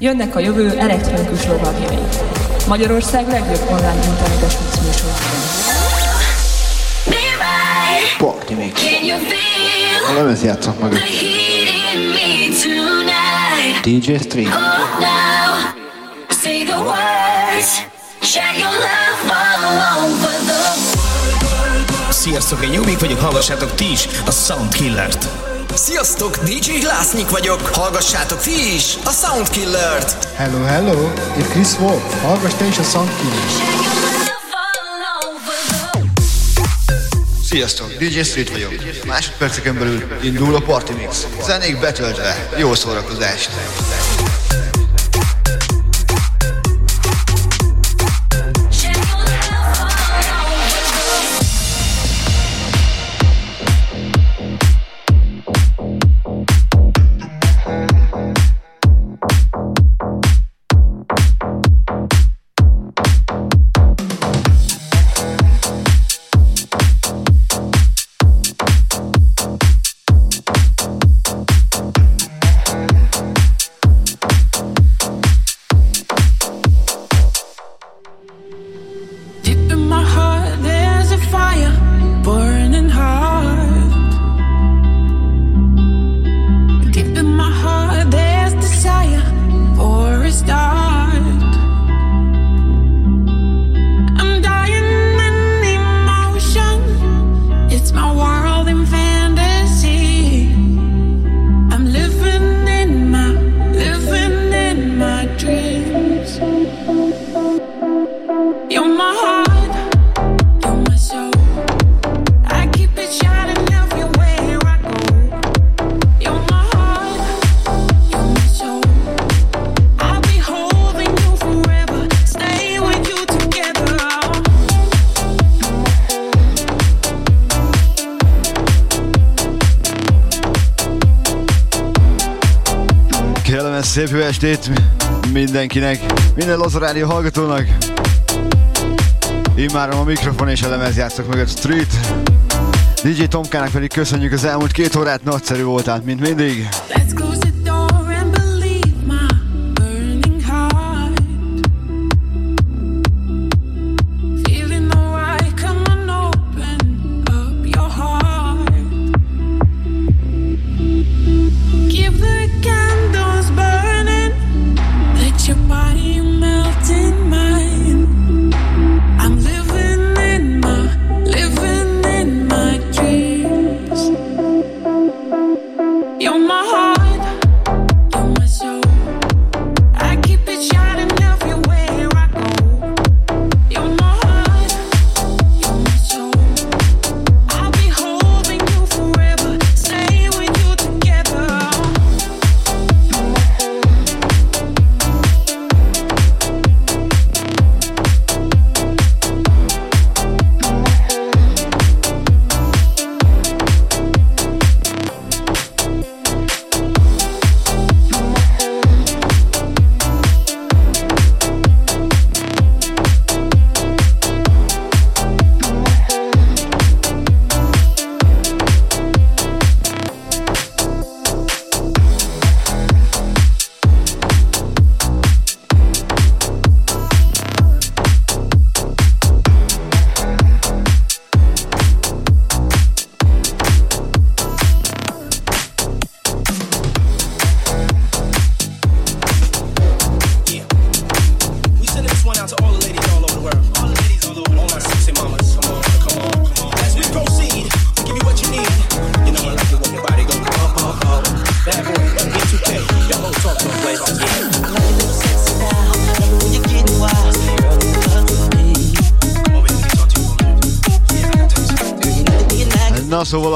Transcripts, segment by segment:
Jönnek a jövő elektronikus lovagjai. Magyarország legjobb online internetes műsorában. Party Mix. A lemez játszok meg. DJ Stream. Say the words, share your love all over the Sziasztok, én Jubik vagyok, hallgassátok ti is a Soundkillert. Sziasztok, DJ Glásznyik vagyok, hallgassátok ti is a Soundkillert. Hello, hello, itt Chris Wolf, hallgass te is a Soundkillert. Sziasztok, DJ Street vagyok. Másodperceken belül indul a Party Mix. Zenék betöltve, jó szórakozást! Estét mindenkinek, minden Laza Rádió hallgatónak. Immárom a mikrofon és a lemez játszok meg a Street. DJ Tomkának pedig köszönjük az elmúlt két órát, nagyszerű voltál, mint mindig.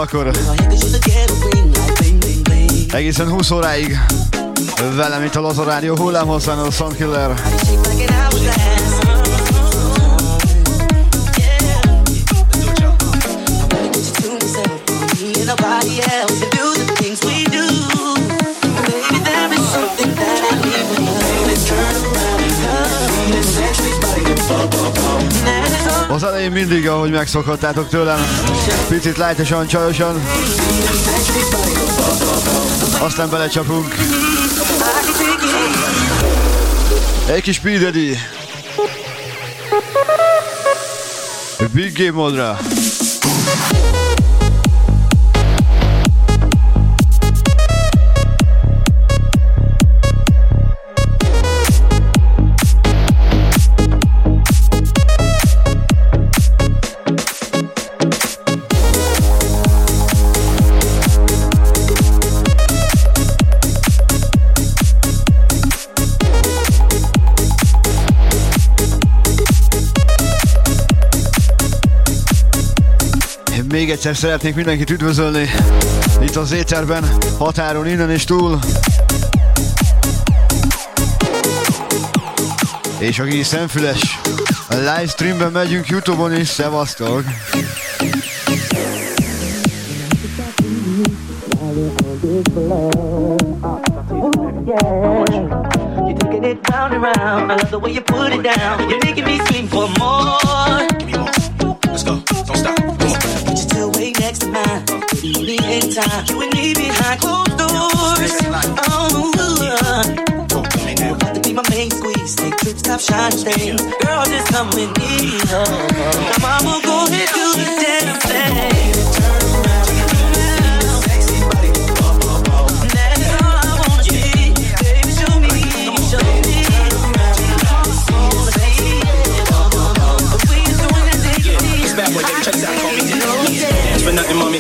Akkor egészen 20 óráig velem itt a Laza Rádió hullámhosszán a Soundkiller. That is Az elején mindig, ahogy megszokhattátok tőlem, picit lájtosan, csajosan. Aztán belecsapunk. Egy kis P. Big Game modra. Még egyszer szeretnék mindenkit üdvözölni itt az éterben, határon innen és túl. És aki szemfüles, a livestreamben megyünk Youtube-on is, szevasztok! You're taking it round and round. I love the way you put it down. You're making me scream for more. Time. You and me behind closed doors. Oh, got to be my main squeeze. Take trips, shining things. Girl, just come with me. Oh, mama, go ahead,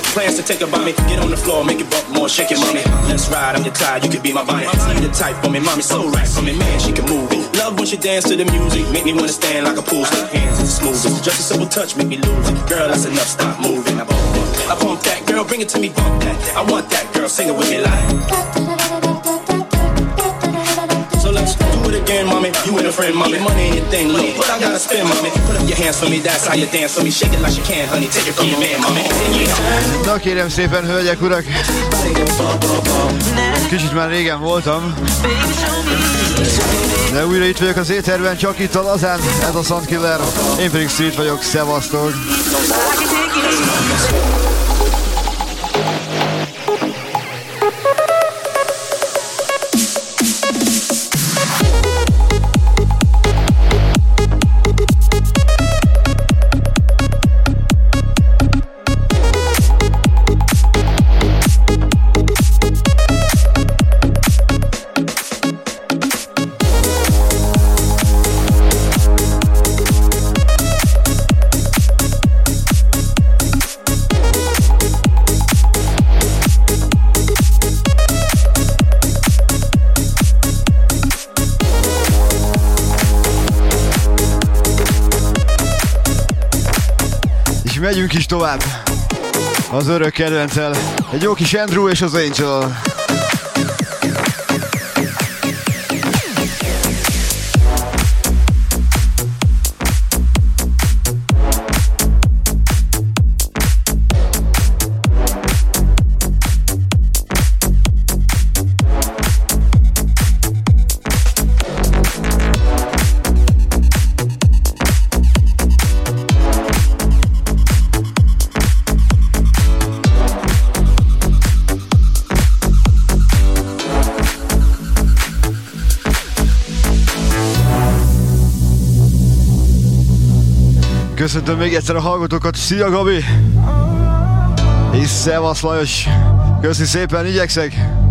Plans to take a me. Get on the floor, make it bump more, shake it, mommy. Let's ride, I'm your tie, you can be my body. See the type for me, mommy, so right for me, man, she can move it. Love when she dance to the music, make me wanna stand like a pool stick. Hands is the smoothest, just a simple touch, make me lose it. Girl, that's enough, stop moving. I bump that, girl, bring it to me, bump that. I want that, girl, sing it with me like again, mommy. You and a friend, mommy. Money ain't your thing, look. But I gotta spend, mommy. Put up your hands for me, that's how you dance for me. Shake it like you can, honey. Take it from your man, mommy. Na kérem szépen, hölgyek, urak. Kicsit már régen voltam. De újra itt vagyok az éterben, csak itt a lazán. Ez a Soundkiller. Én pedig Street vagyok, szevasztok. Tovább. Az örök kedvencel. Egy jó kis Andrew és az Angel. Köszöntöm még egyszer a hallgatókat. Szia Gabi! És szevasz Lajos! Köszi szépen, igyekszek!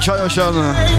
Finoman,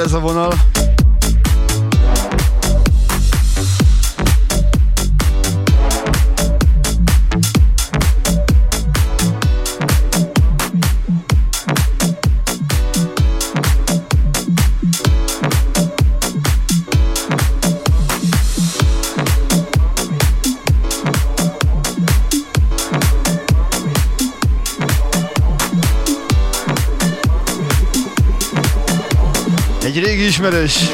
ez a vonal. Ismerős.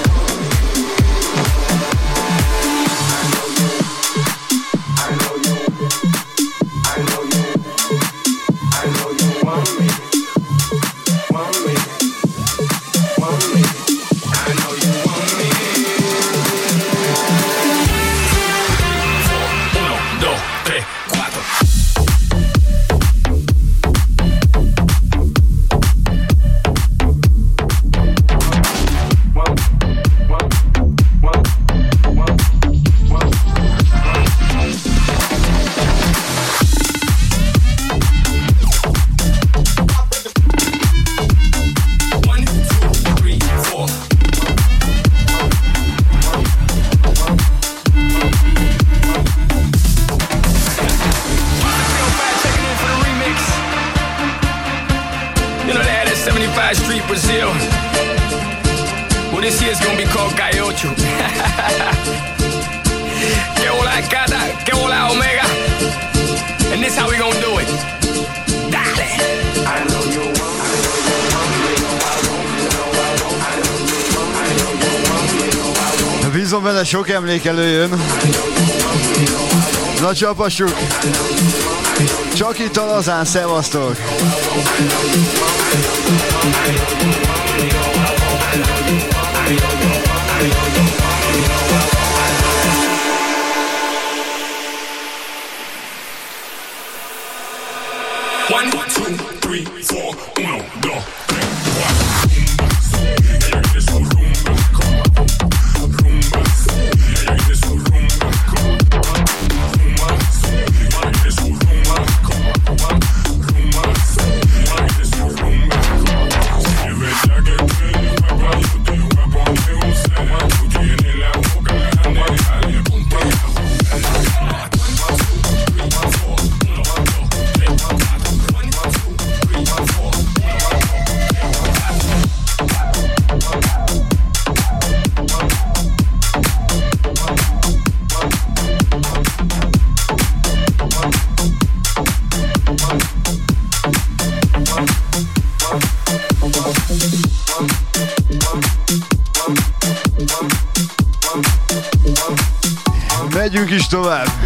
Emlék előjön. Na csapassuk! Csak itt a lazán, szevasztok! One, two, three, four, uno, dos. is tovább!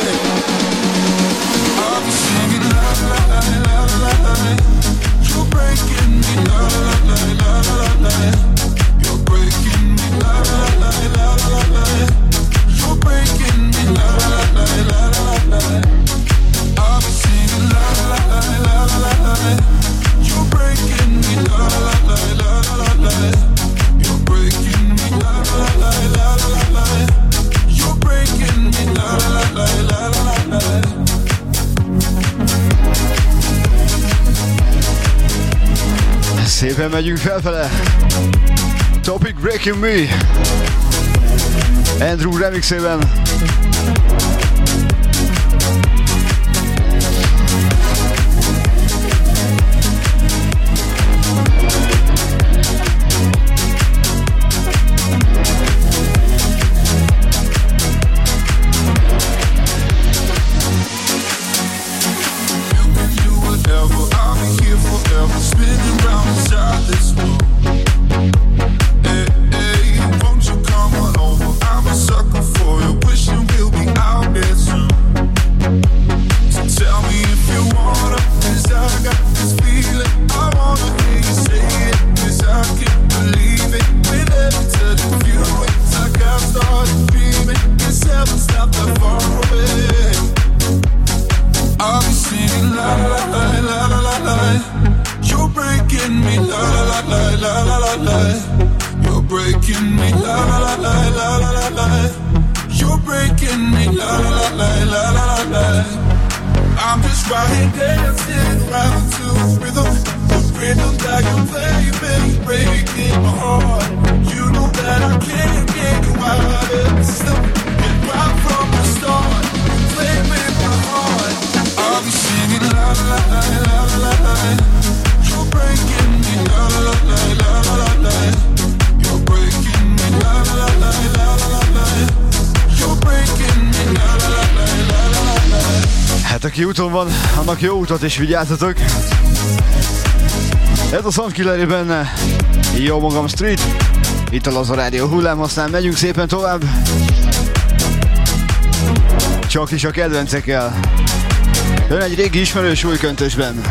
La la la la Szépen megyünk felfele. Topic Breaking Me. Andrew remixében. Úton van, annak jó utat és vigyázzatok. Ez a Soundkilleri benne. Jó magam Street. Itt a Laza Rádió hullám, aztán megyünk szépen tovább. Csak is a kedvencekkel. Ön egy régi ismerős új köntösben.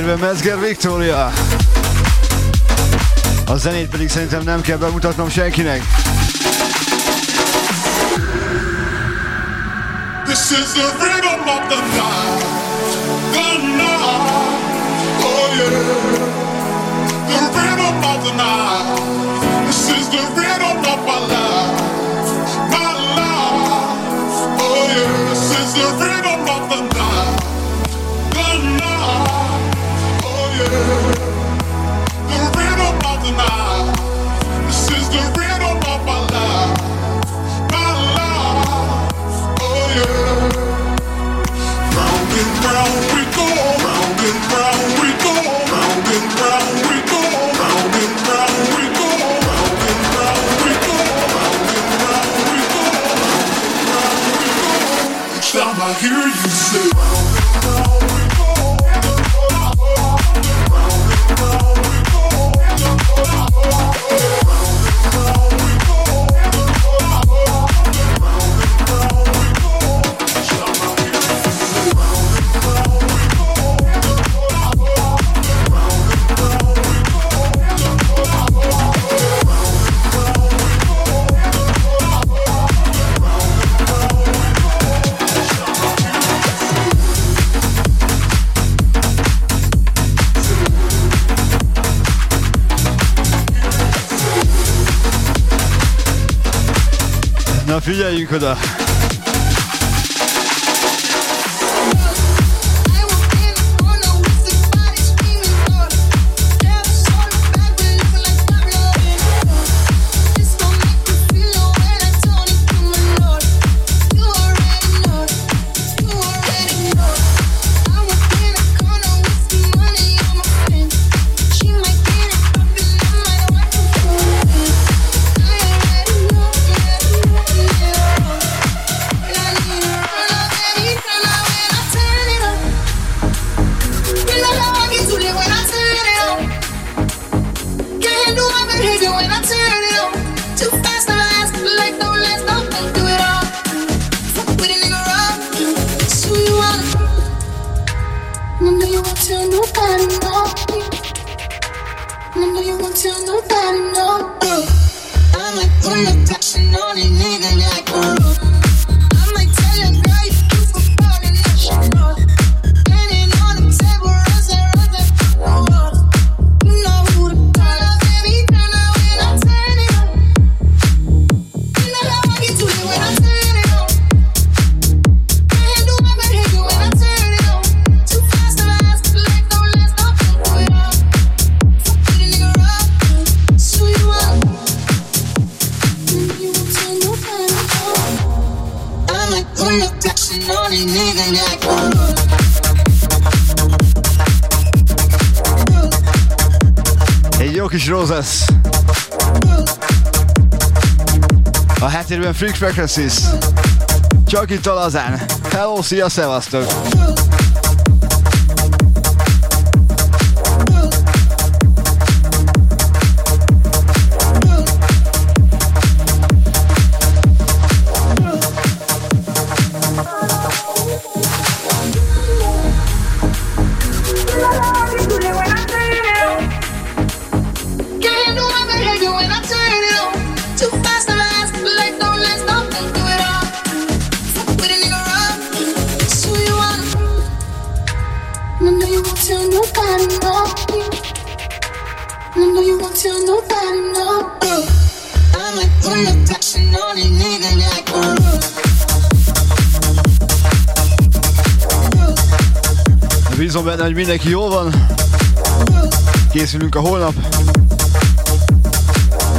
Háttérben Mezger Victoria. A zenét pedig szerintem nem kell bemutatnom senkinek. This is the figyeljünk oda! Frequencies. Csak itt a lazán. Hello, szia, szevasztok! Benne, hogy mindenki jól van. Készülünk a holnap.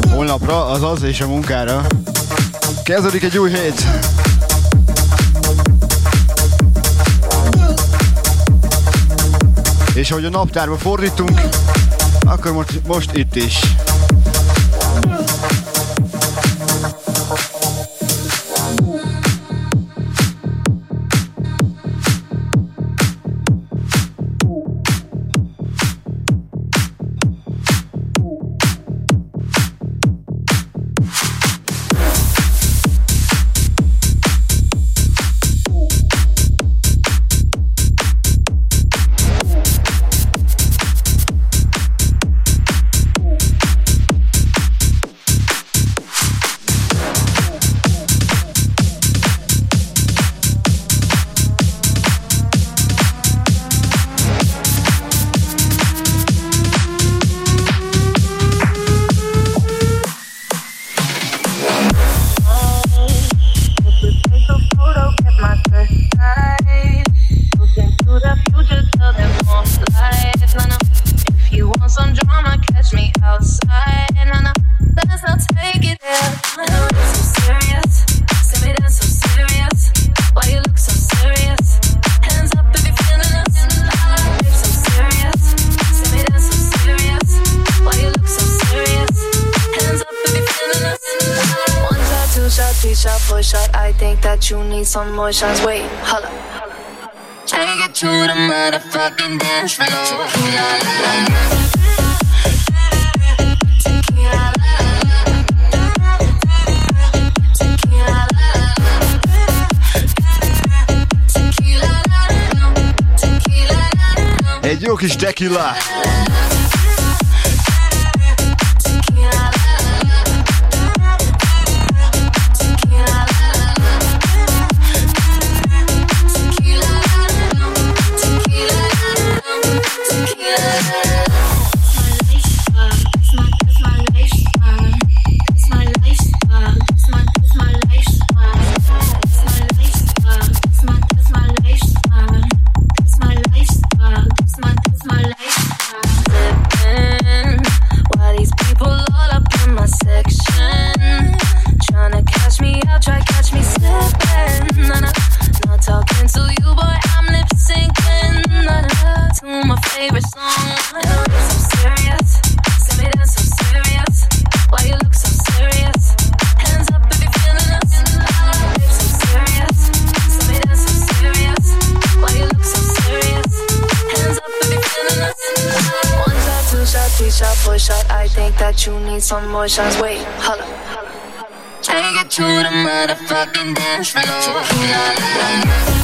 Holnapra, azaz, és a munkára. Kezdődik egy új hét. És ahogy a naptárba fordítunk, akkor most, most itt is. Egy jó kis tequila. Some more shots. Wait, holla. Take it to the motherfucking dance floor.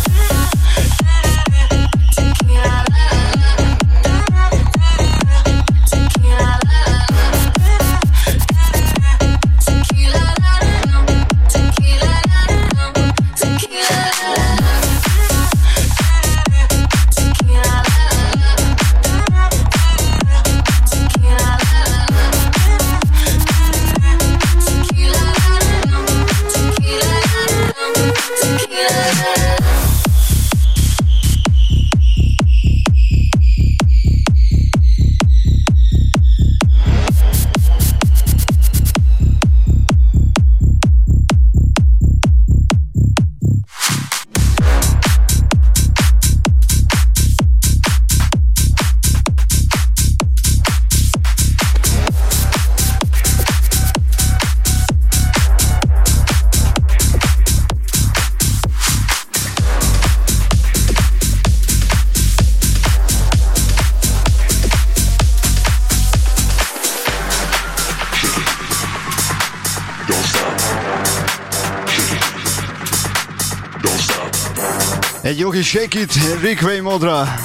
Jó shake it Rick Way módra.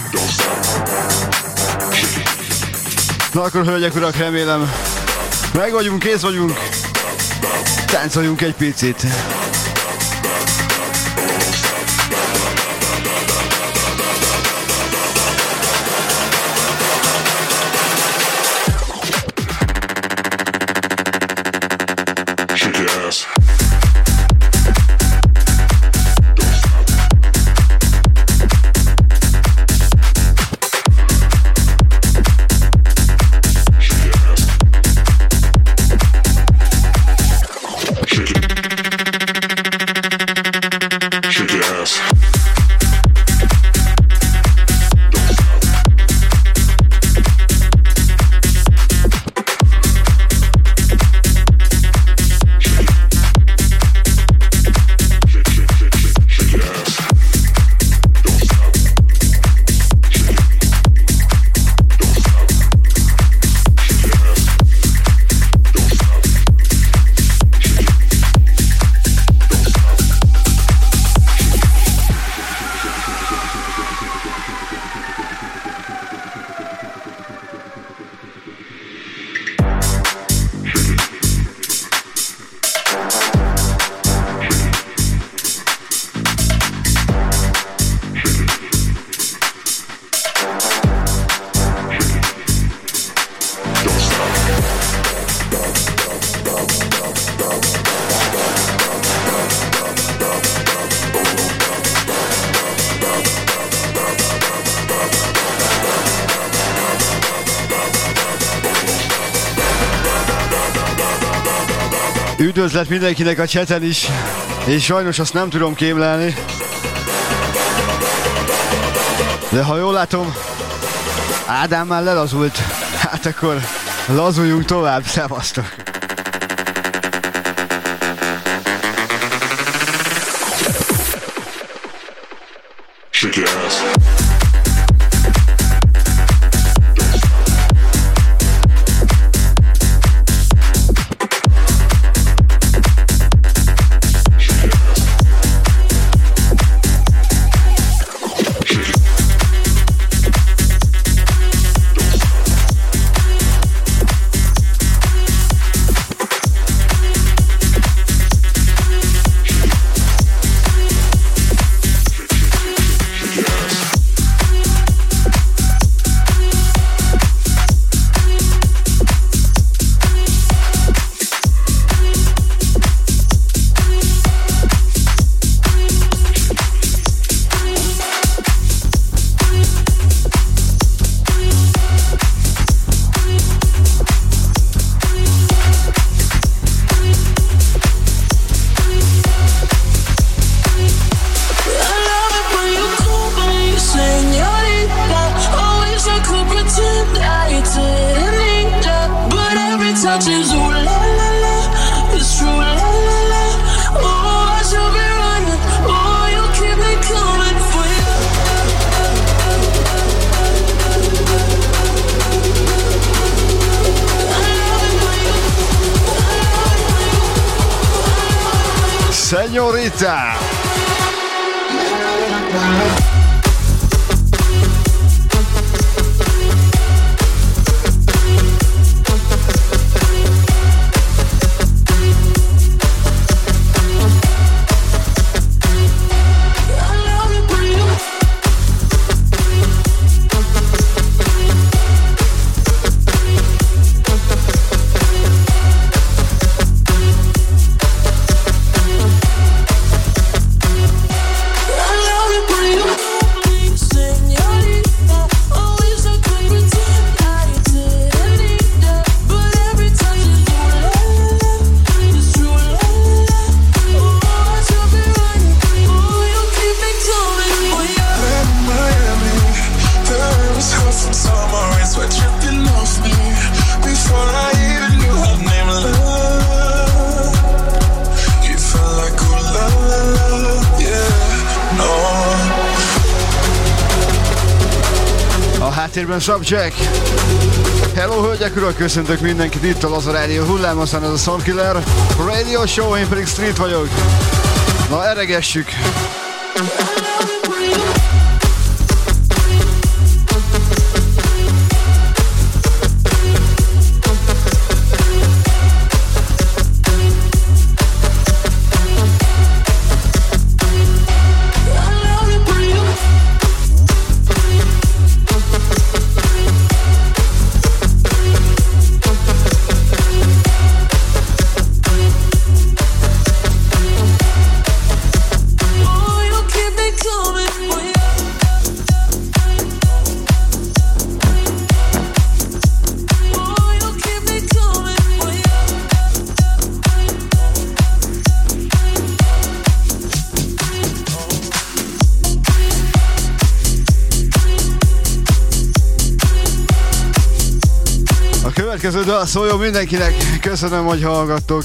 Na akkor hölgyek, urak, remélem meg vagyunk, kész vagyunk. Táncoljunk egy picit. Üdvözlet mindenkinek a cseten is, és sajnos azt nem tudom kémlelni. De ha jól látom, Ádám már lelazult. Hát akkor lazuljunk tovább, szevasztok! Subject. Hello, hölgyek, urak, köszöntök mindenkit itt a Laza Rádió hullámosan, ez a Soundkiller Radio Show, én pedig Street vagyok. Na, eregessük! Dal szóljon mindenkinek. Köszönöm, hogy hallgattok.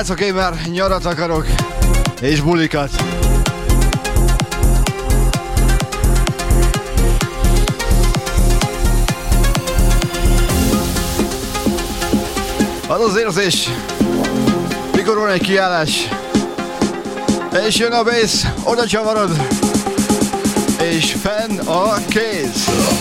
Srácok, én már nyarat akarok, és bulikat. Az az érzés, mikor van egy kiállás, és jön a bass, oda csavarod, és fenn a kéz.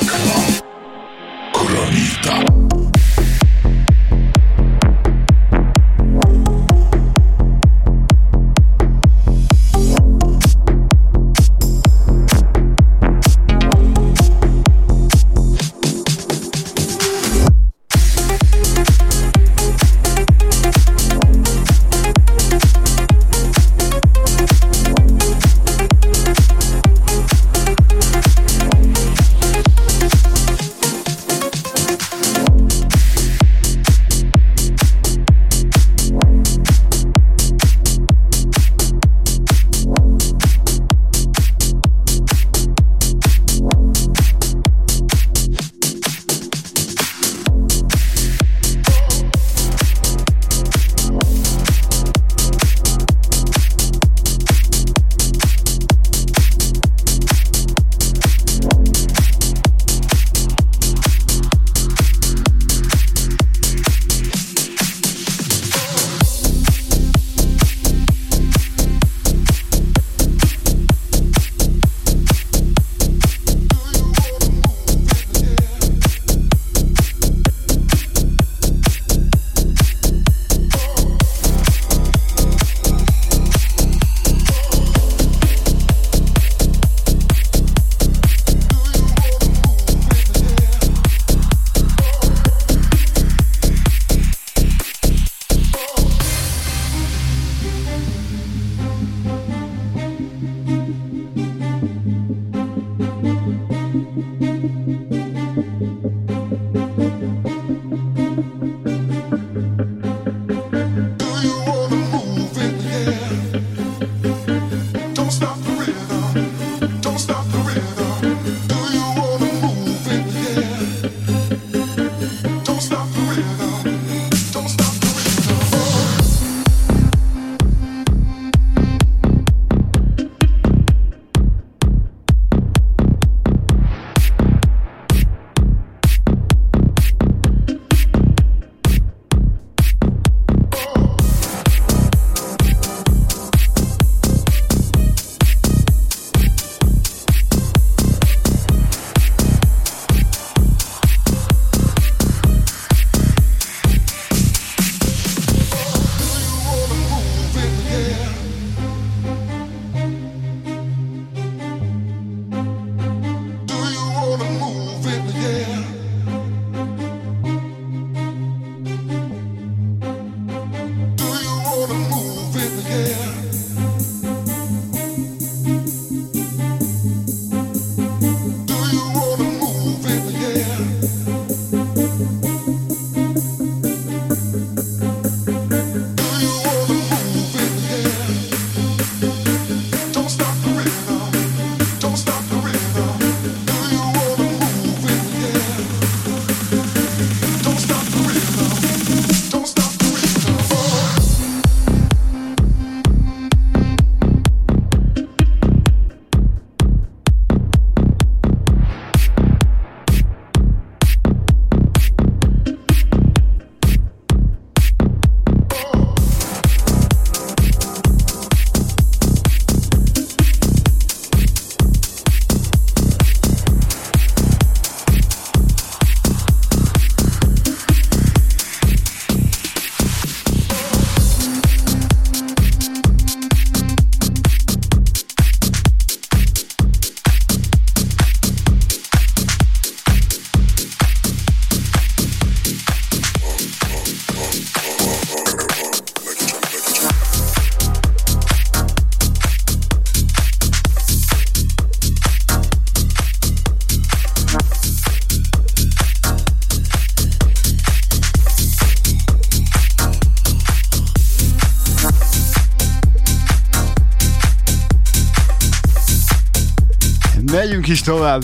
Is tovább.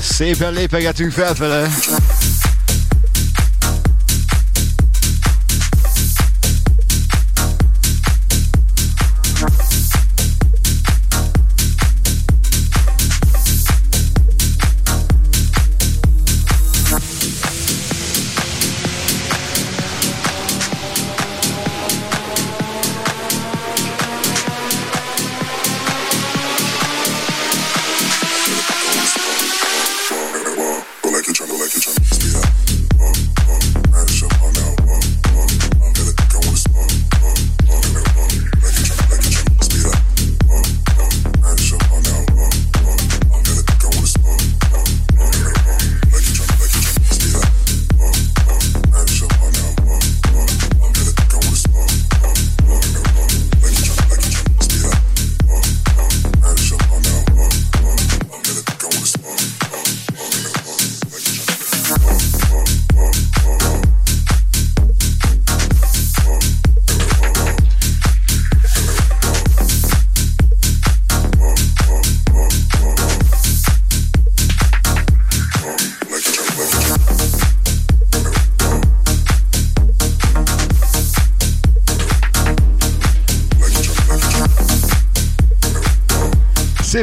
Szépen lépegetünk felfele.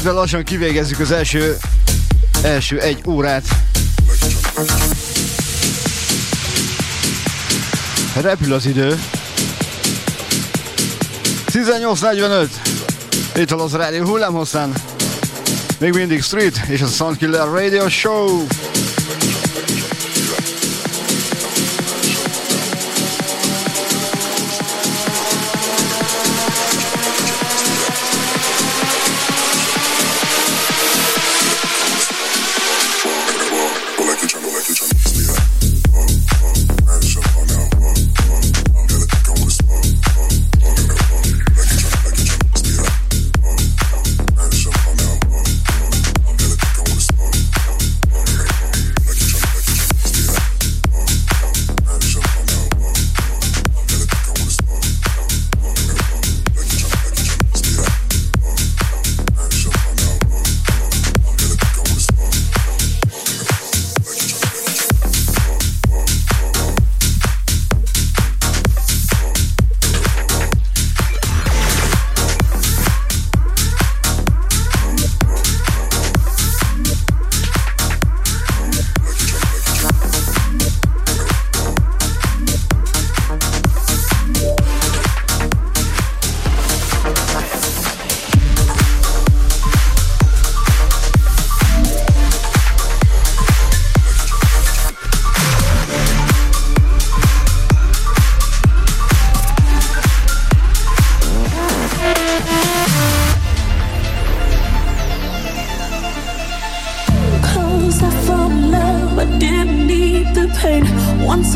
Szépen lassan kivégezzük az első, első egy órát. Repül az idő. 18.45. Itt a Los Radio hullámhosszán. Még mindig Street és a Soundkiller Radio Show.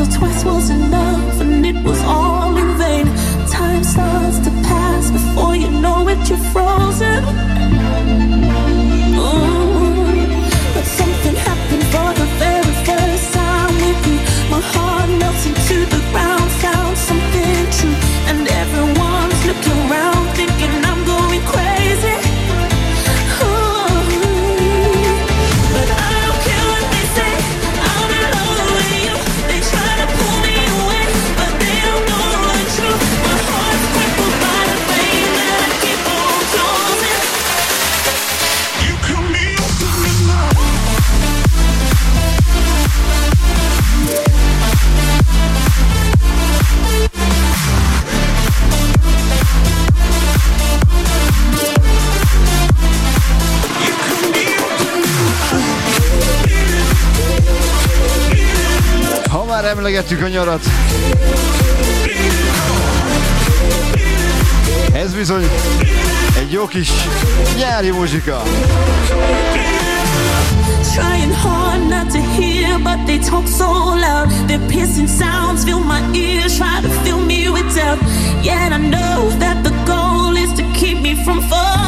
Or twice was enough, emlegettük a nyarat. Ez bizony egy jó kis nyári muzsika. Trying hard not to hear, but they talk so loud. Their piercing sounds fill my ears, try to fill me with doubt. Yet I know that the goal is to keep me from falling.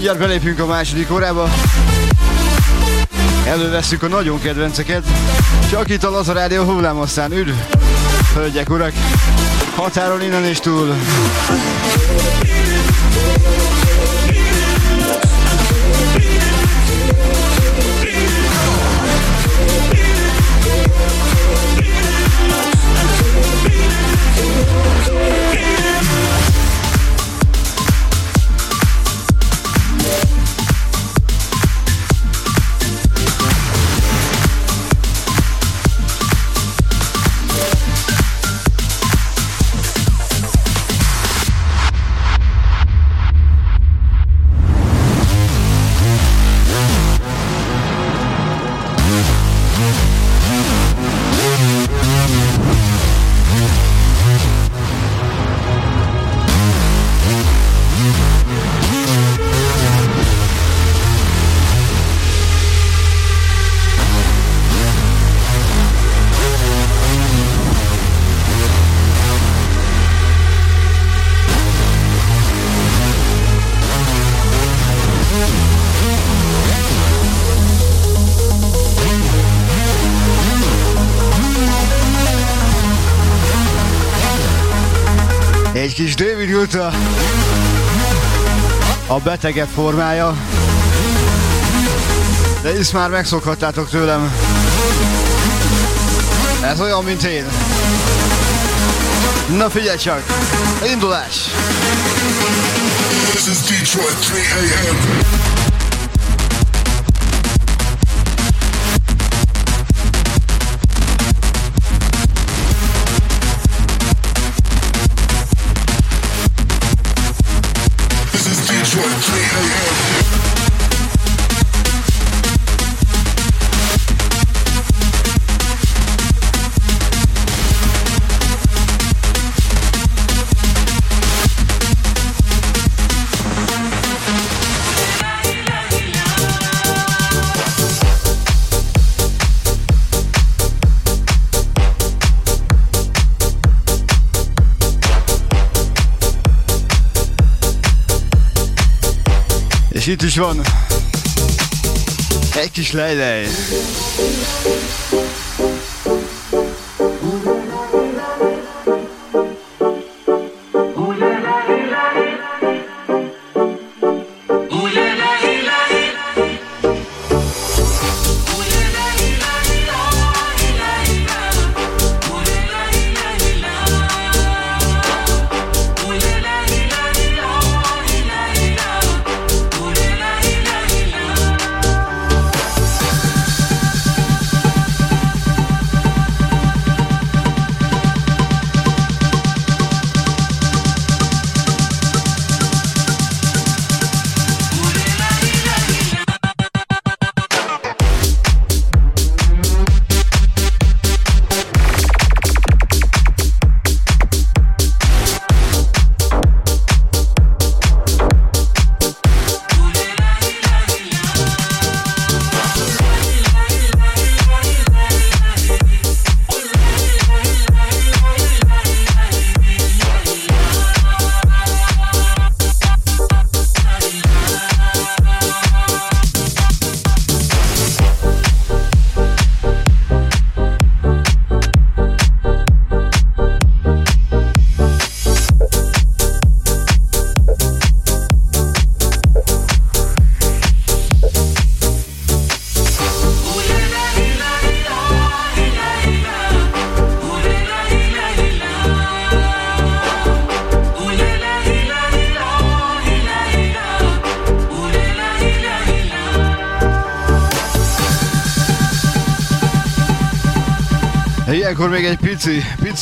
Mindjárt belépünk a második órába. Elővesszük a nagyon kedvenceket. Csak itt a Laza Rádió hullámosztán. Üdv! Hölgyek, urak! Határon innen és túl. A betegebb formája. De ezt már megszokhattátok tőlem. Ez olyan, mint én. Na figyelj csak! Indulás! This is Detroit 3 a.m. Detroit 3 itt is van. Egy kis lejlej.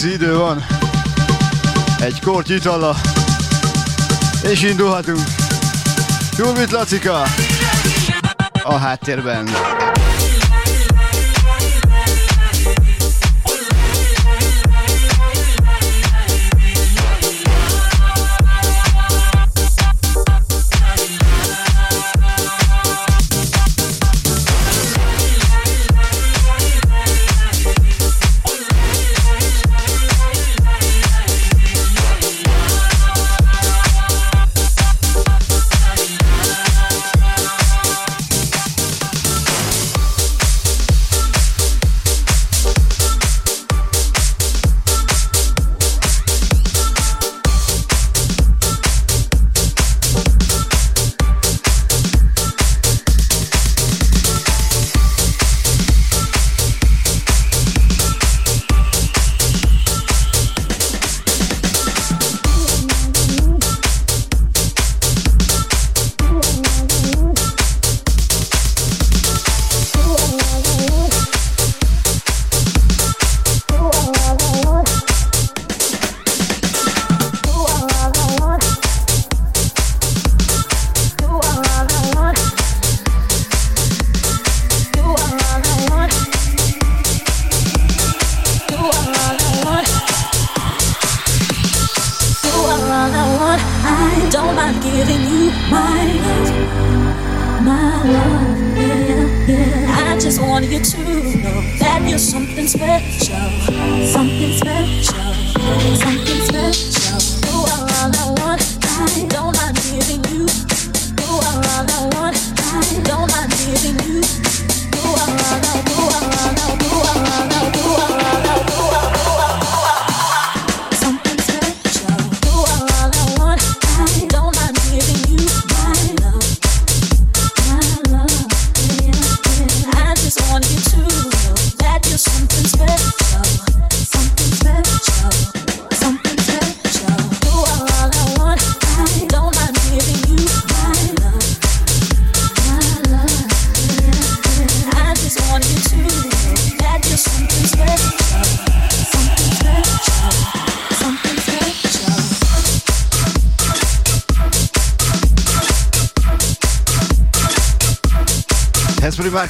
Pici idő van. Egy kort italla. És indulhatunk. Jól mit Lacika? A háttérben.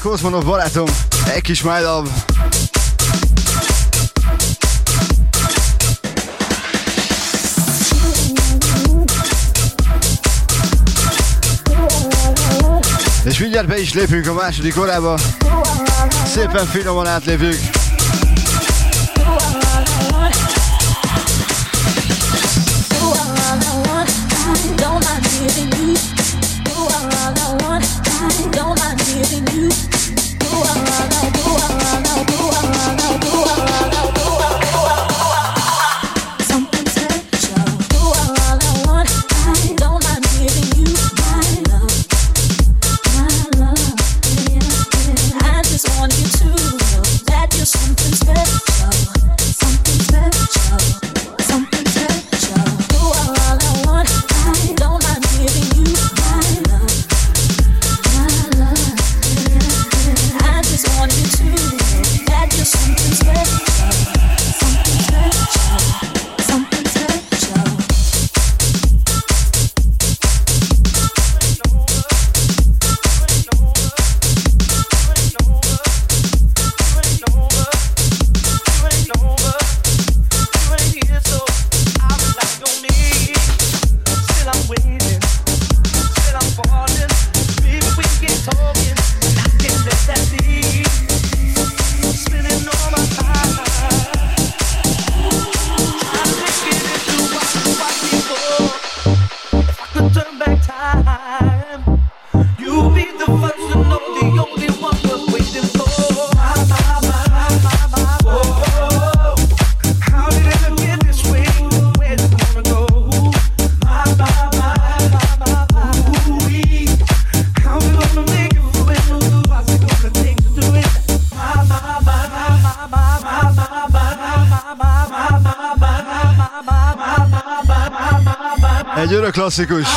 Kozmonov barátom, egy kis my love. És mindjárt be is lépünk a második órába. Szépen finoman átlépjük. klasszikus.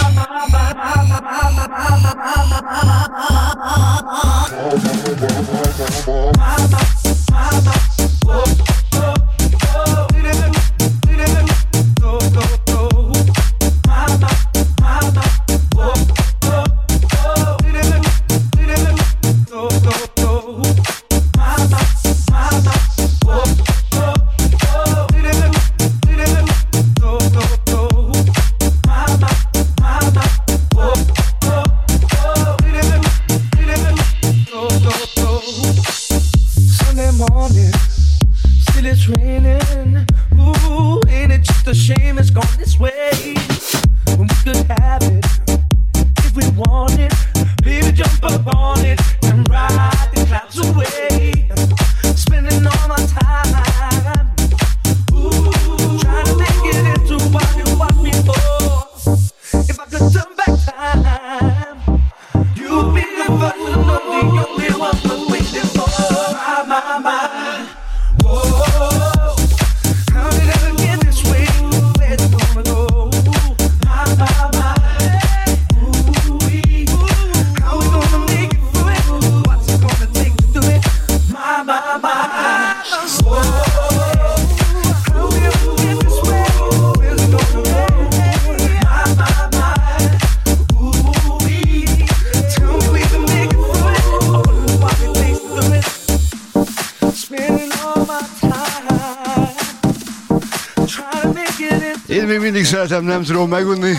Szeretem, nem tudom megunni.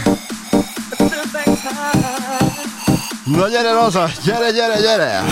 Na gyere, Rosa, gyere, gyere, gyere!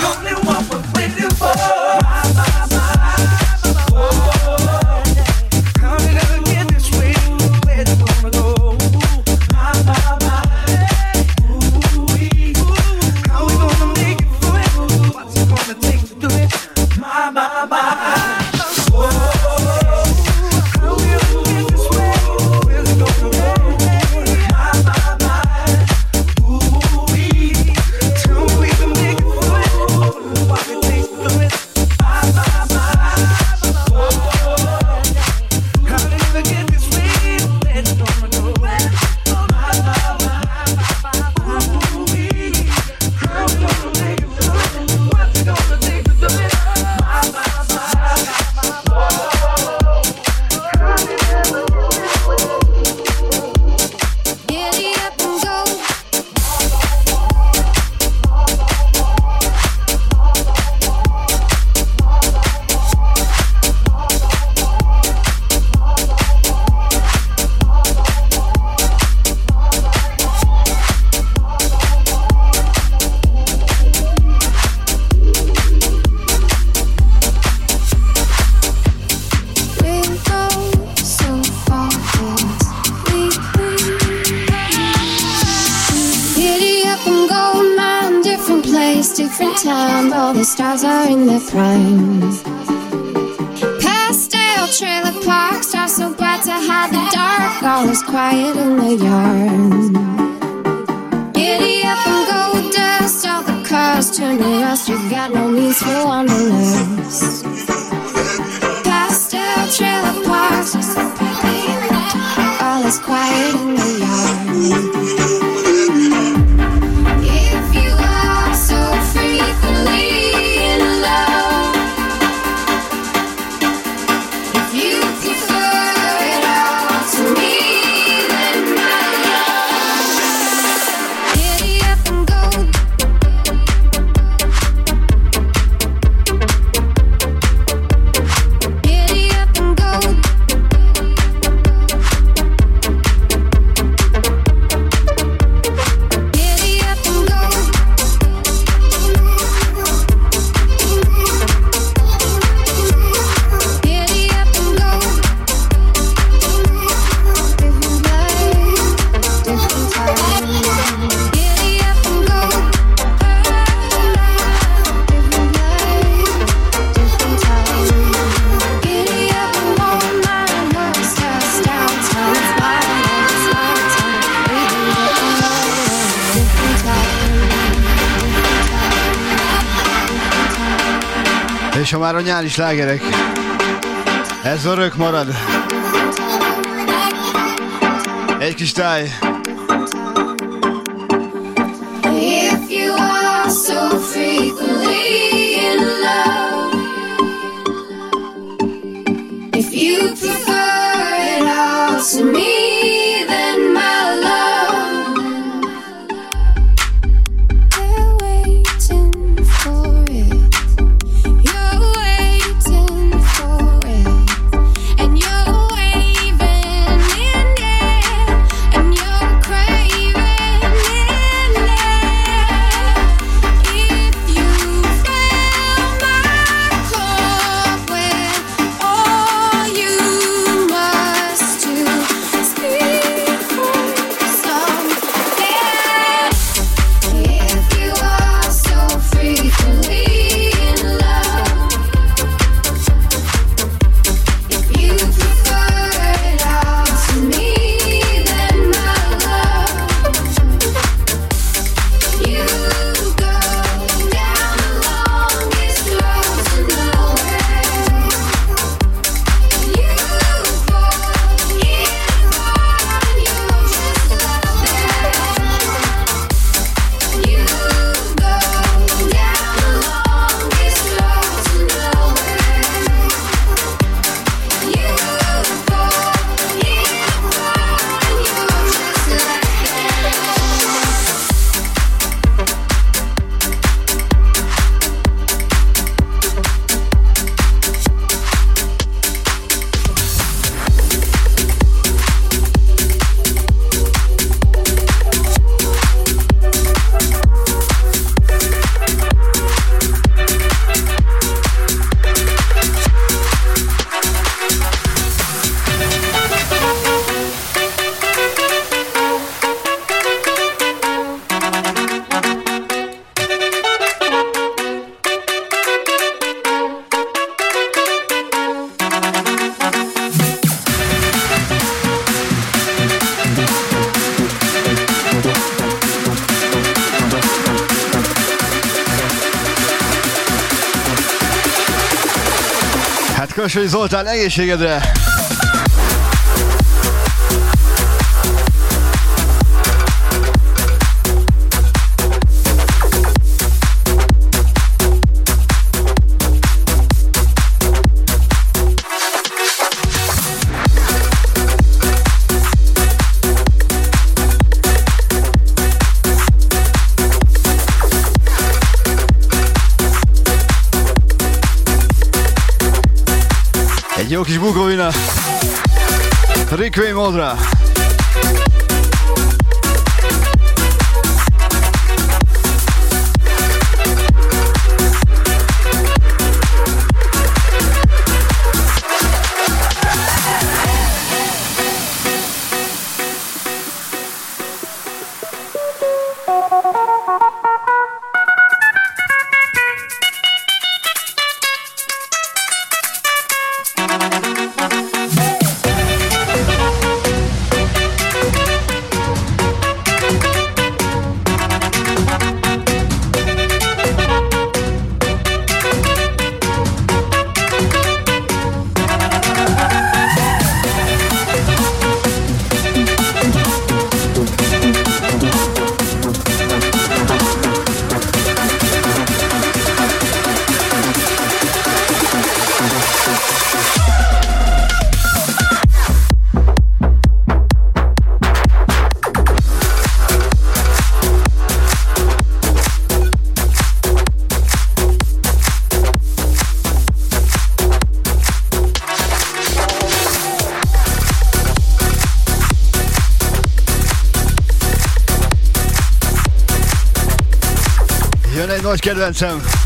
Már a nyári slágerek. Ez örök marad. Egy kis táj. Kassai Zoltán egészségedre! Jó kis bukovina. Requiem Modra. Nagy kedvencem.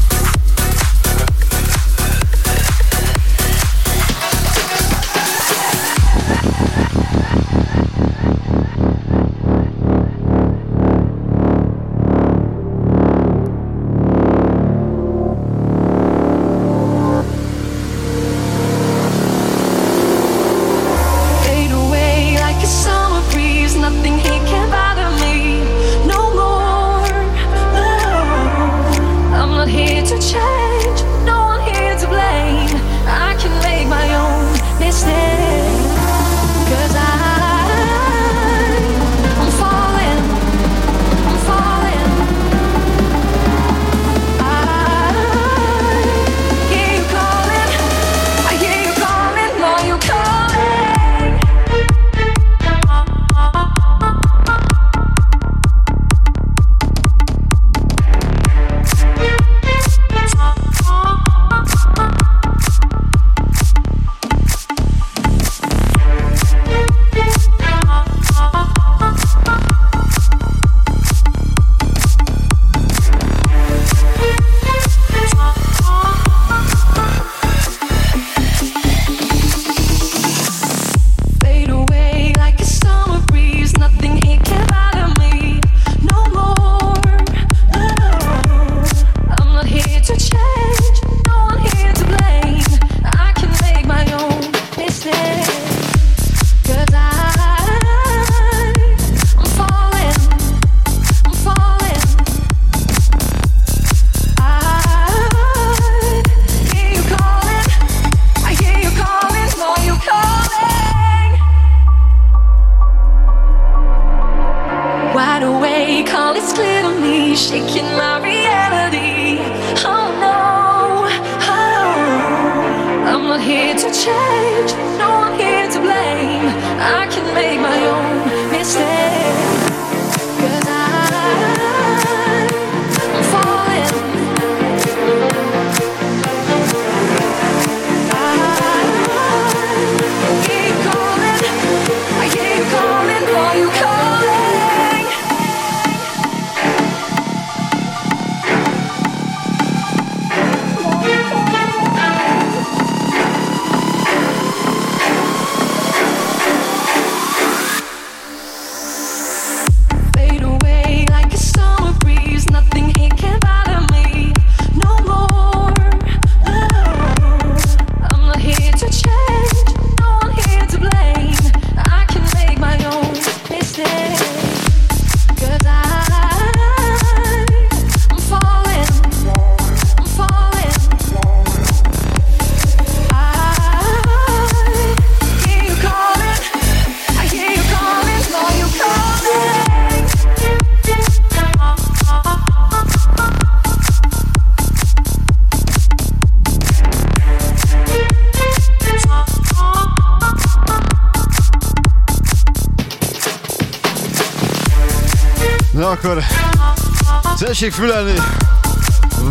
Tessék fülelni.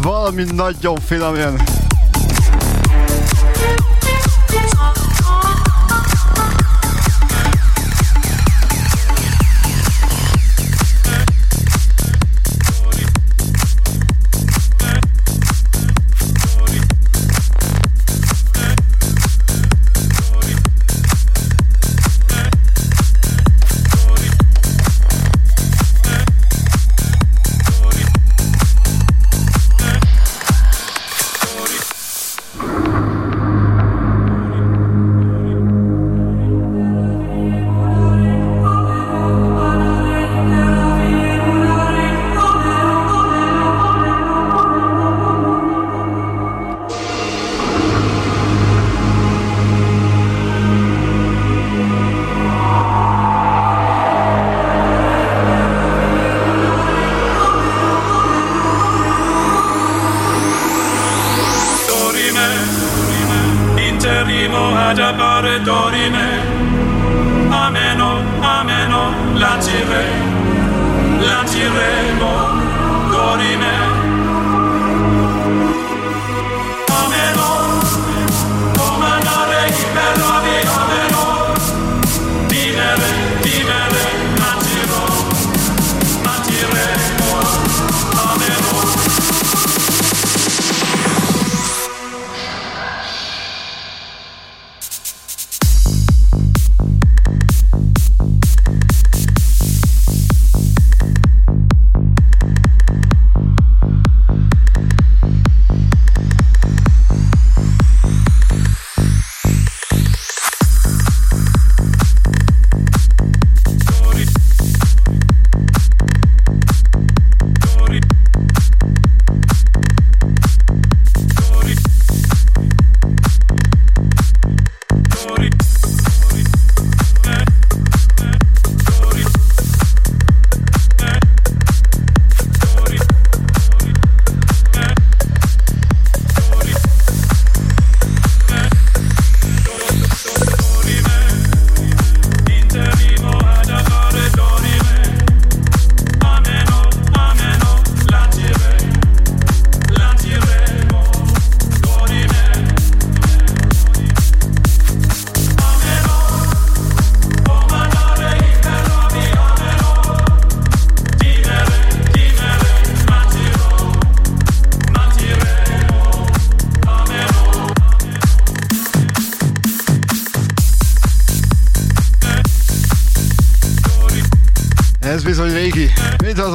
Valami nagyon finom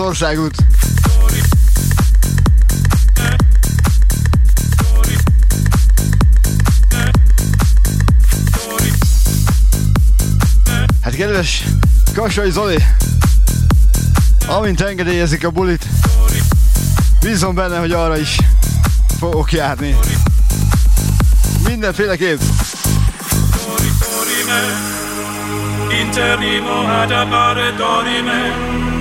országút. Hát kedves Kassai Zoli, amint engedélyezik a bulit, bízom benne, hogy arra is fogok járni. Mindenféleképp. Interimo ad appare dorime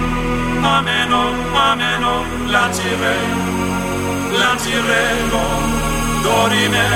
amenom, amenom, lancirem, lanciremo, dorime,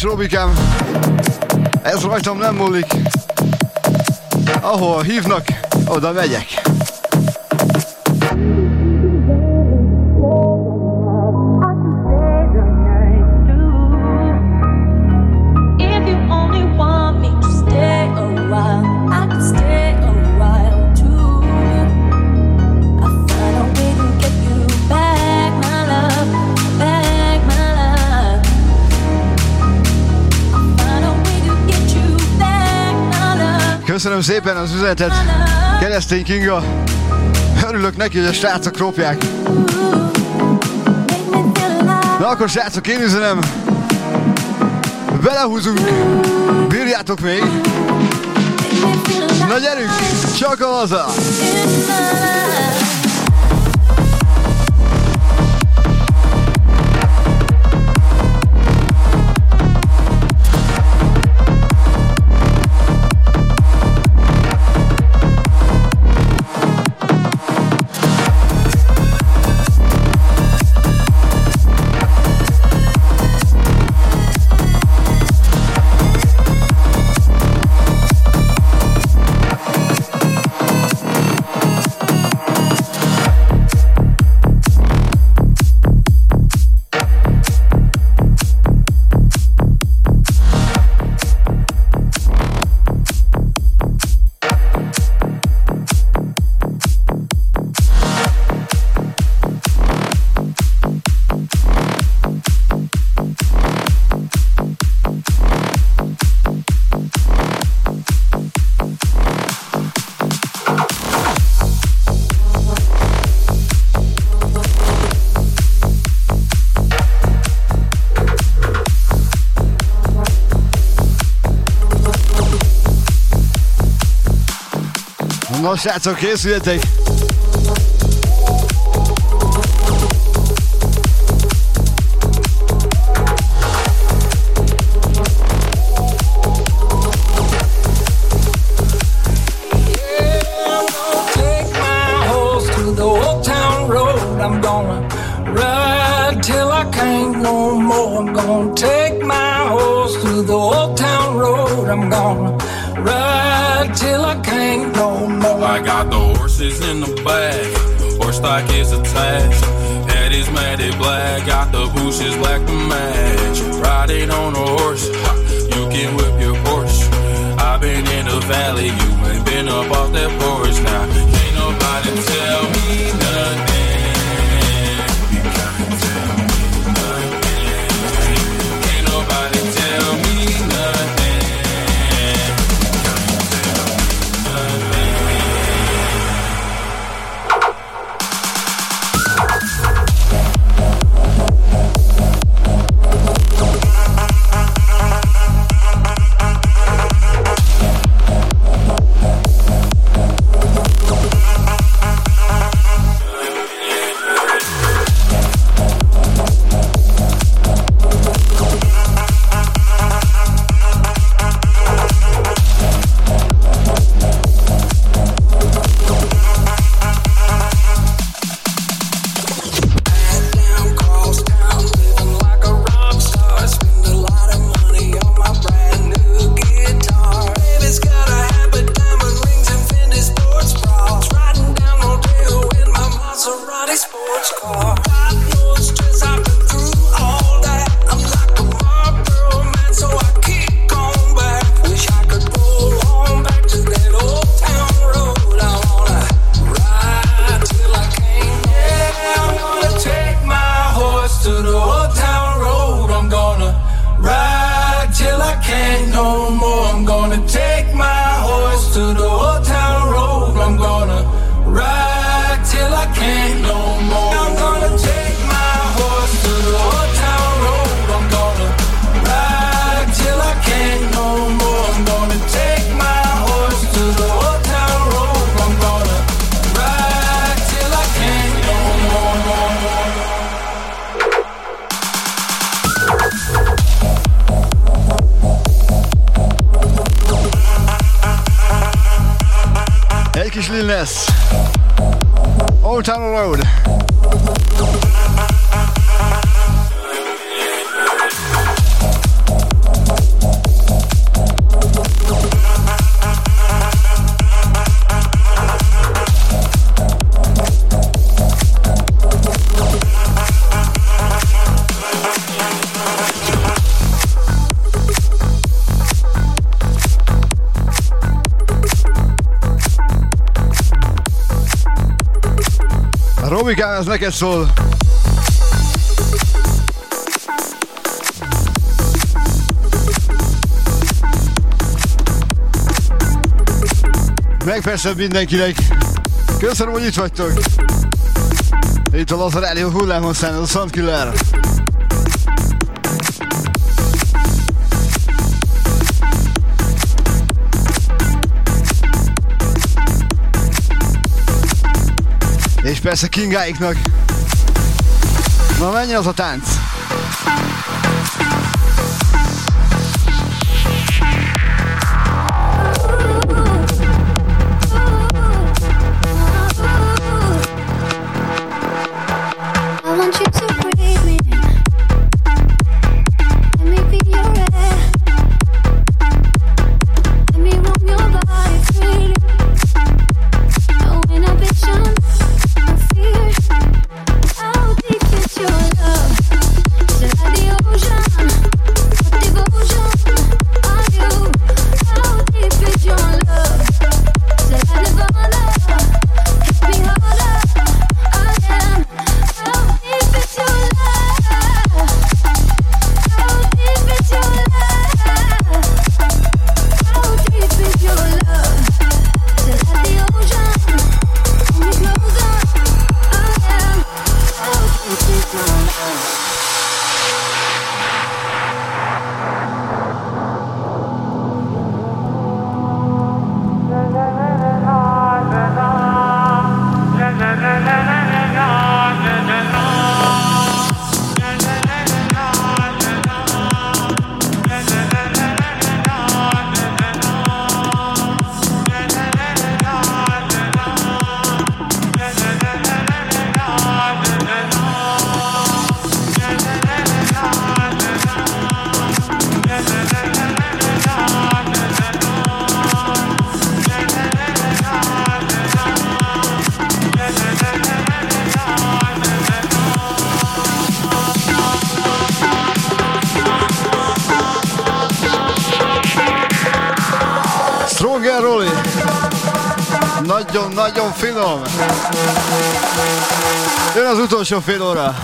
kedves Robikám, ez rajtam nem múlik. Ahol hívnak, oda megyek. Köszönöm szépen az üzenetet, Keresztény Kinga. Örülök neki, hogy a srácok ropják. Na akkor srácok, én üzenem. Belehúzunk. Bírjátok még. Na gyerünk, csak a haza! Na srácok, készüljetek! Muzsikám, ez neked szól. Meg persze mindenkinek. Köszönöm, hogy itt vagytok. Itt a Lazar Rádió hullámhosszán, a Soundkiller. Killer. És persze Kingáiknak. Na menjen az a tánc! Nagyon-nagyon finom. Jön az utolsó fél óra.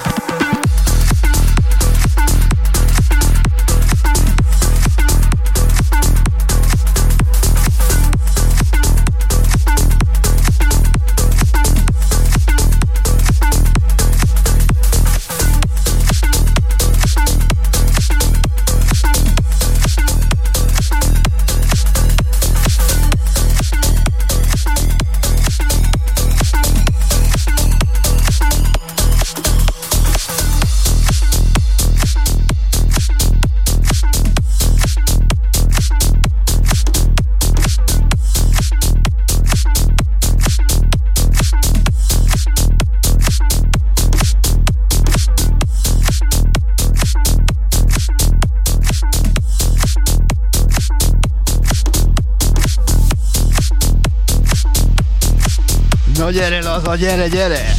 Gyere Laza, gyere, gyere!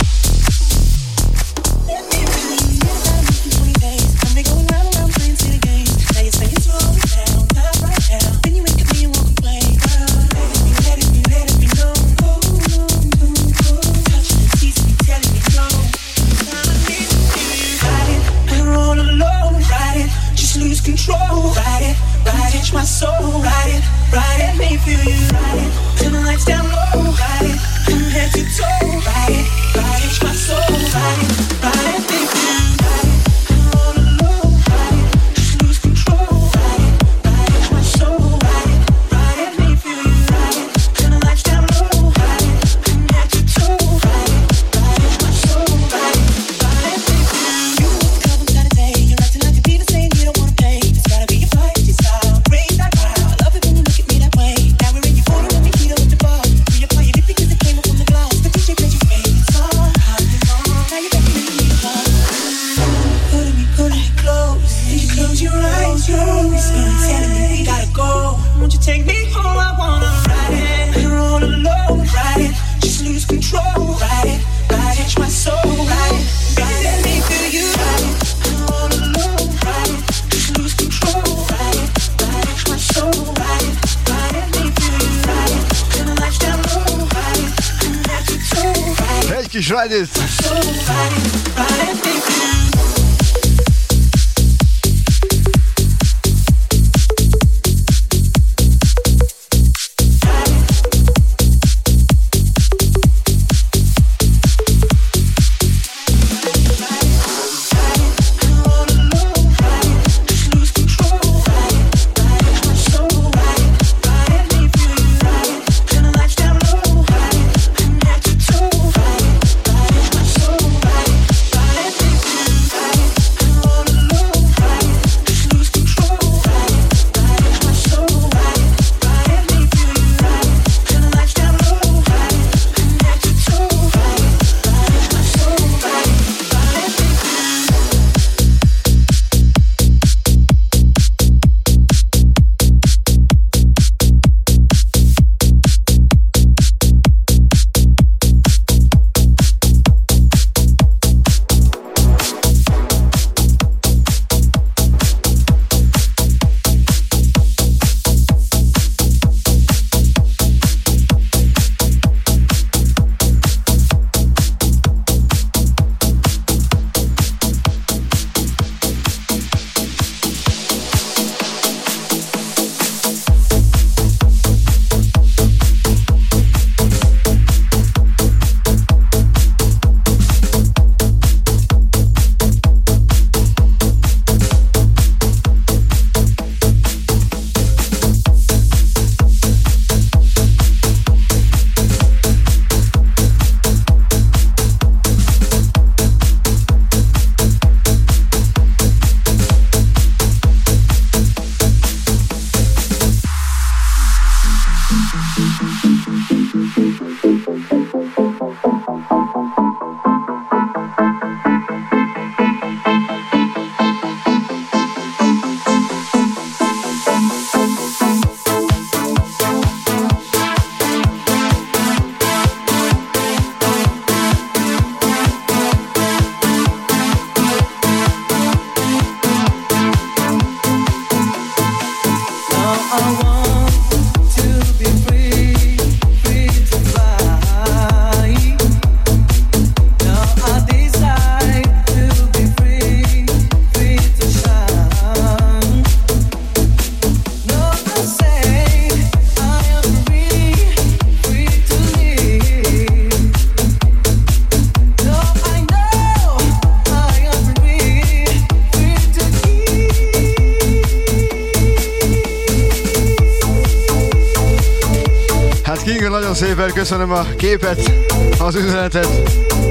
Szépen köszönöm a képet, az üzenetet.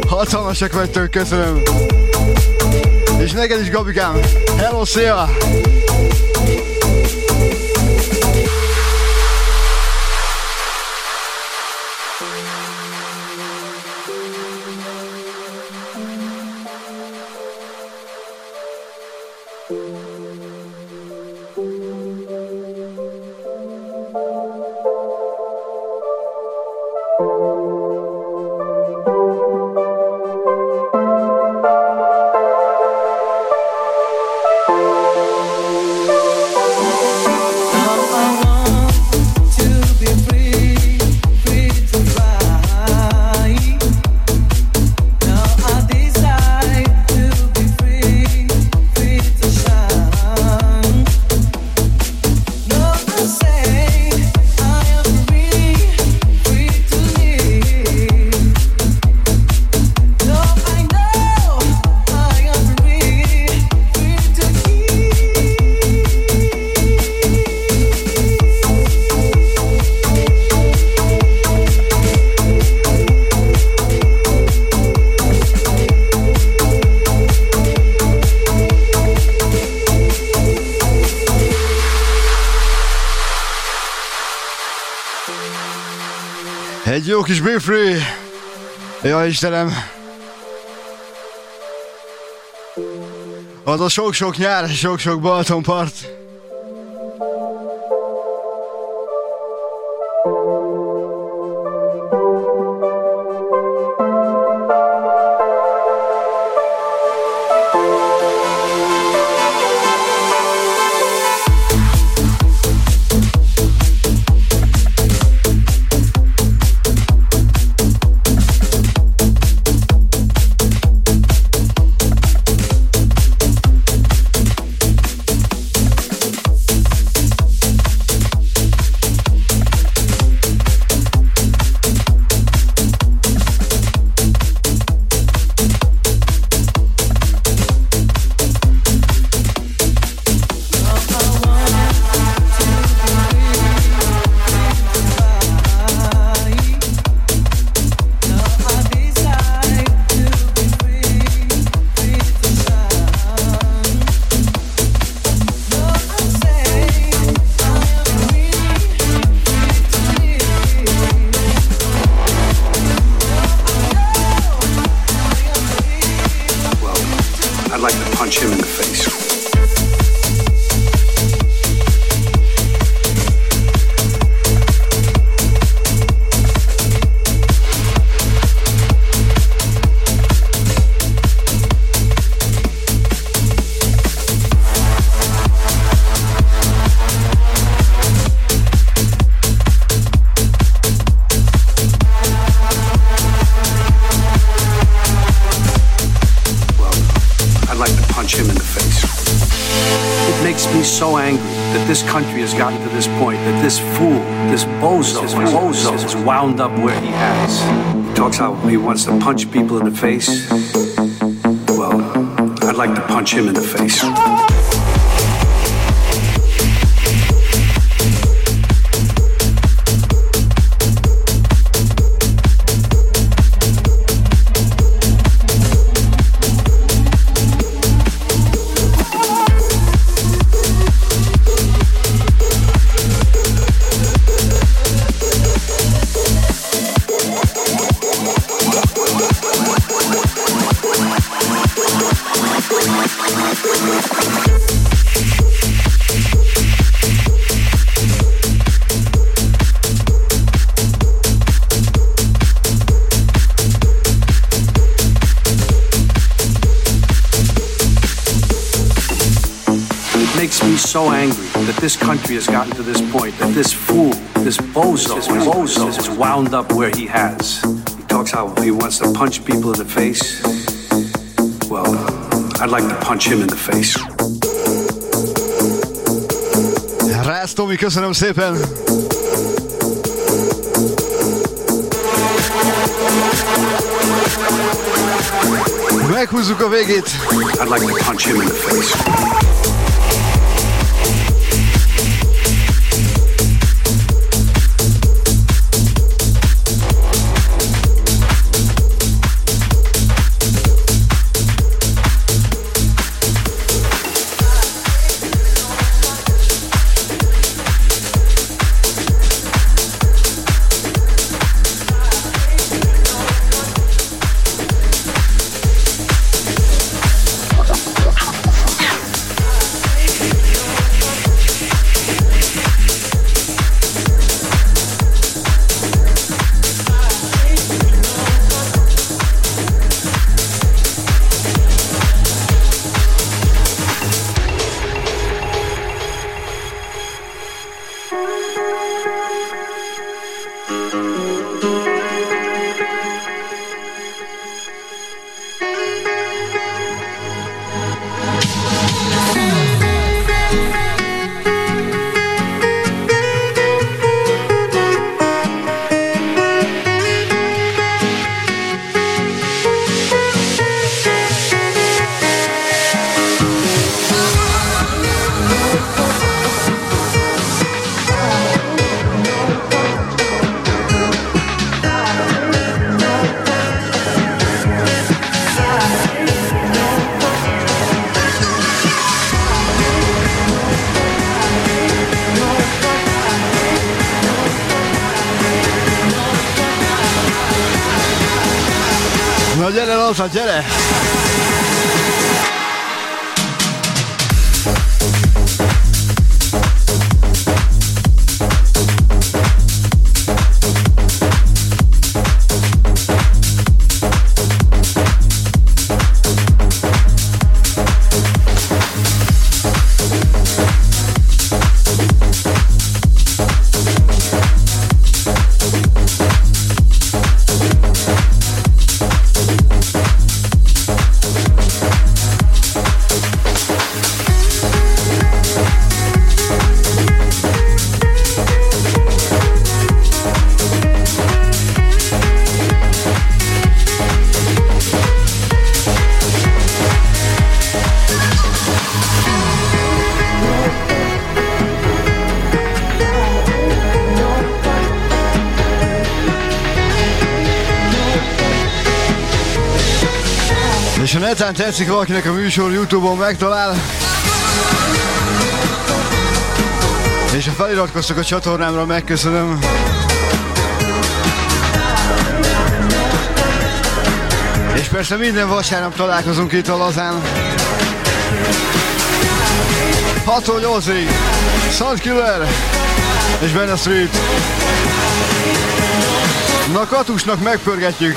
Hatalmasak vagytok, köszönöm. És neked is, Gabikám. Hello, szia! Egy jó kis Be Free. Ja Istenem. Az a sok-sok nyár, sok-sok Balatonpart. Punch people in the face. Up where he has. He talks how he wants to punch people in the face. Well, I'd like to punch him in the face. Rász Tomi, köszönöm szépen! Meghúzzuk a végét! I'd like to punch him in the face. Az tetszik valakinek a műsor Youtube-on megtalál, és ha feliratkoztok a csatornámra, megköszönöm. És persze minden vasárnap találkozunk itt a Lazán. 6-tól 8-ig. Soundkiller és Benne Street. Na Katusnak megpörgetjük.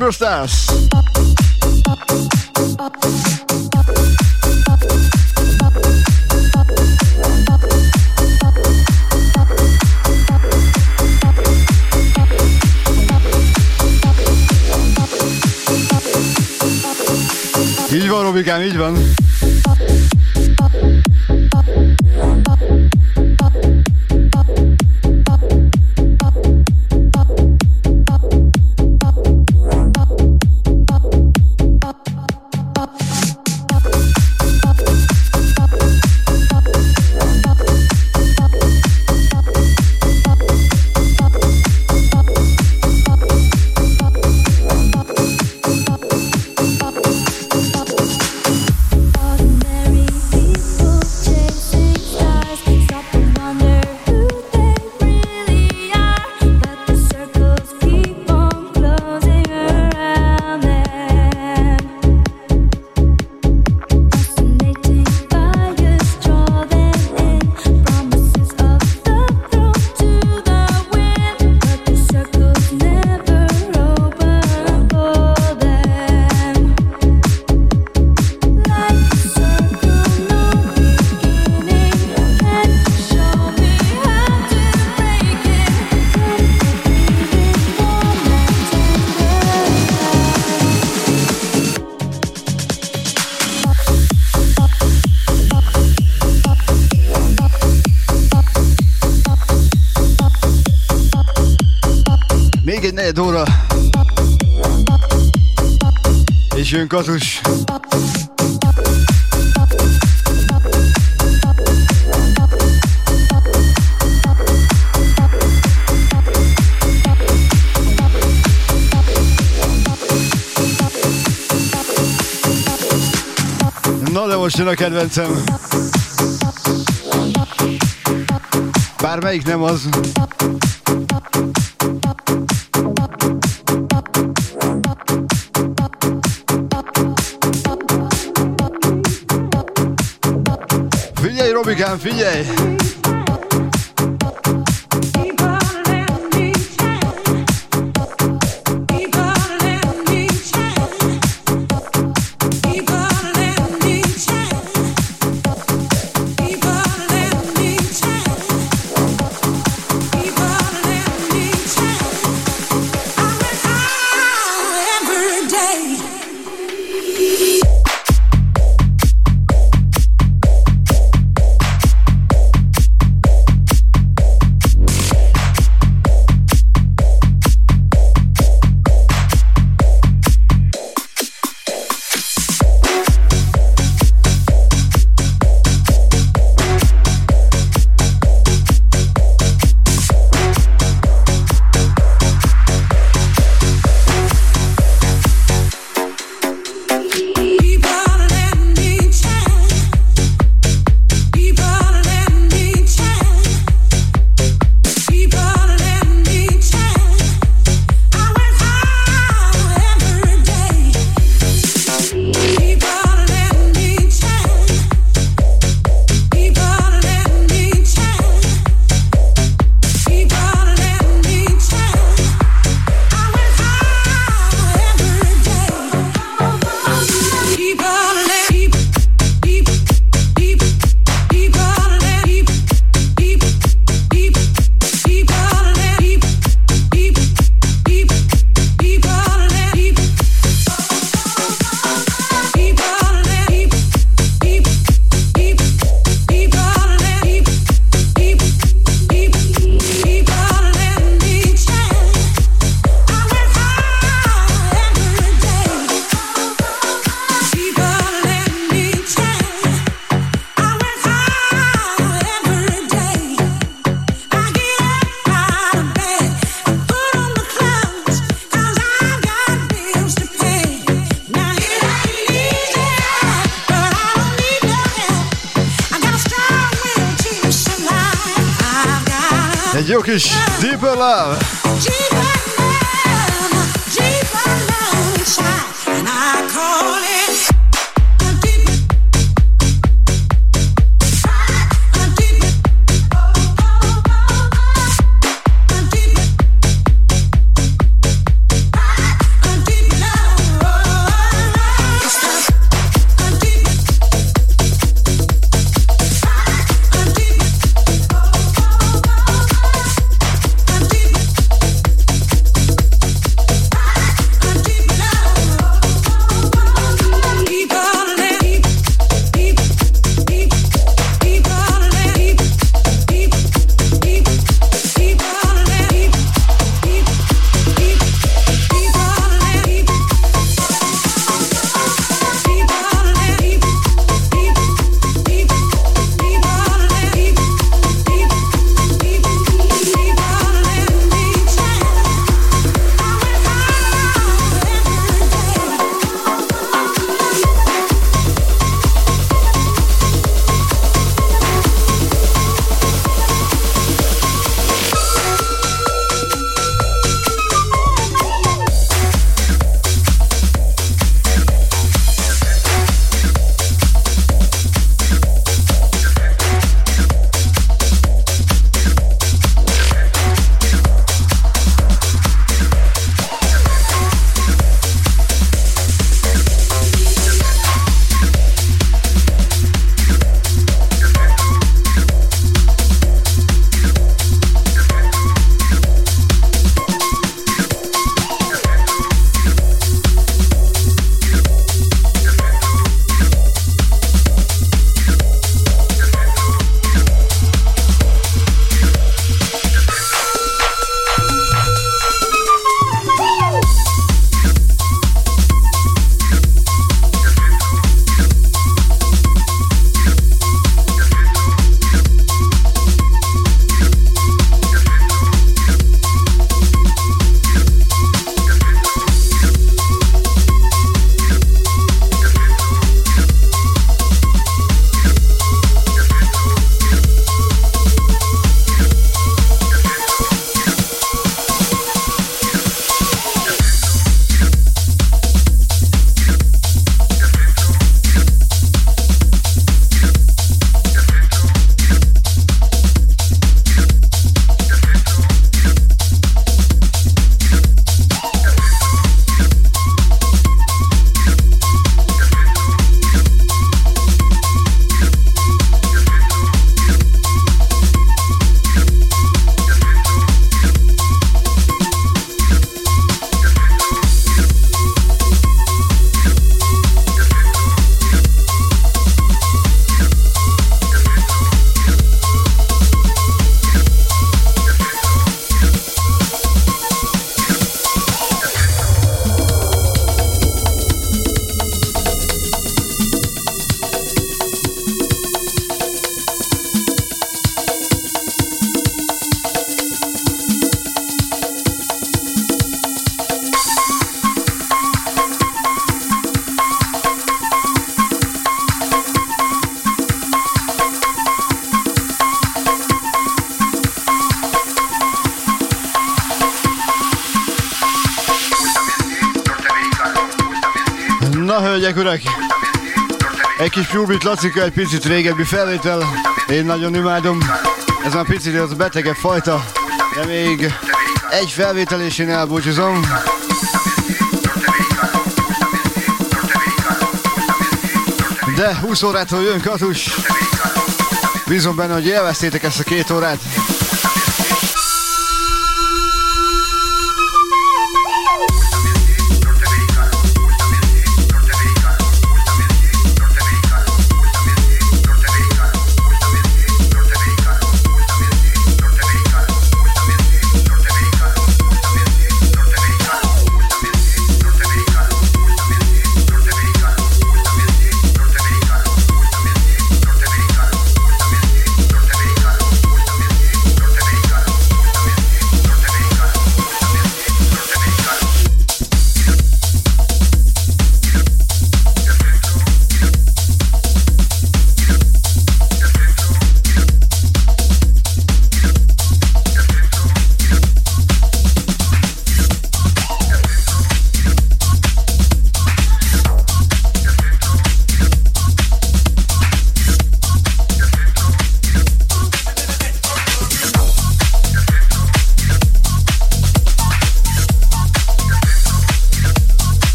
Gondolta a People Stars! Így van, Robikám, így van. Jön katus. Na de most jön a kedvencem. Bármelyik nem az. Figyelj, Robikám, figyelj! Pubit Lacika, egy picit régebbi felvétel. Én nagyon imádom. Ez már picit az betegebb fajta, de még egy felvétel és én elbúcsúzom. De 20 órától jön Katus. Bízom benne, hogy élveztétek ezt a két órát.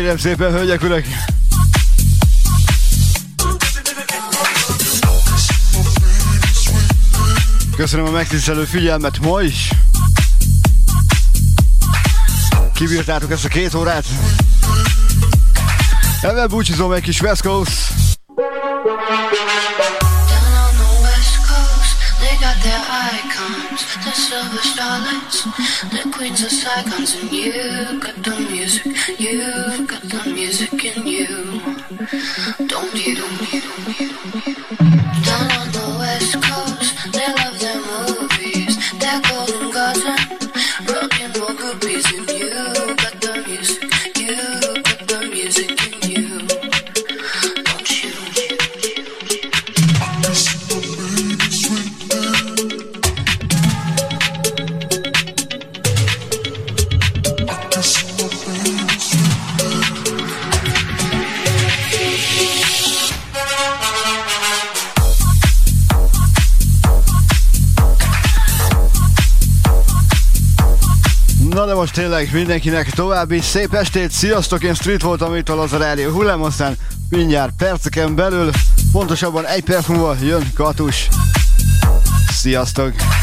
Kérem szépen, hölgyek, urak! Köszönöm a megtisztelő figyelmet ma is. Kibírtátok ezt a két órát. Ezzel búcsúzom egy kis West Coast. The silver starlights, the queens of Saigons, and you got the music, you got the music in you, don't you? Down on tényleg mindenkinek további szép estét, sziasztok, én Street voltam itt az a rádió hullám, aztán mindjárt perceken belül, pontosabban egy perc múlva jön Katus. Sziasztok!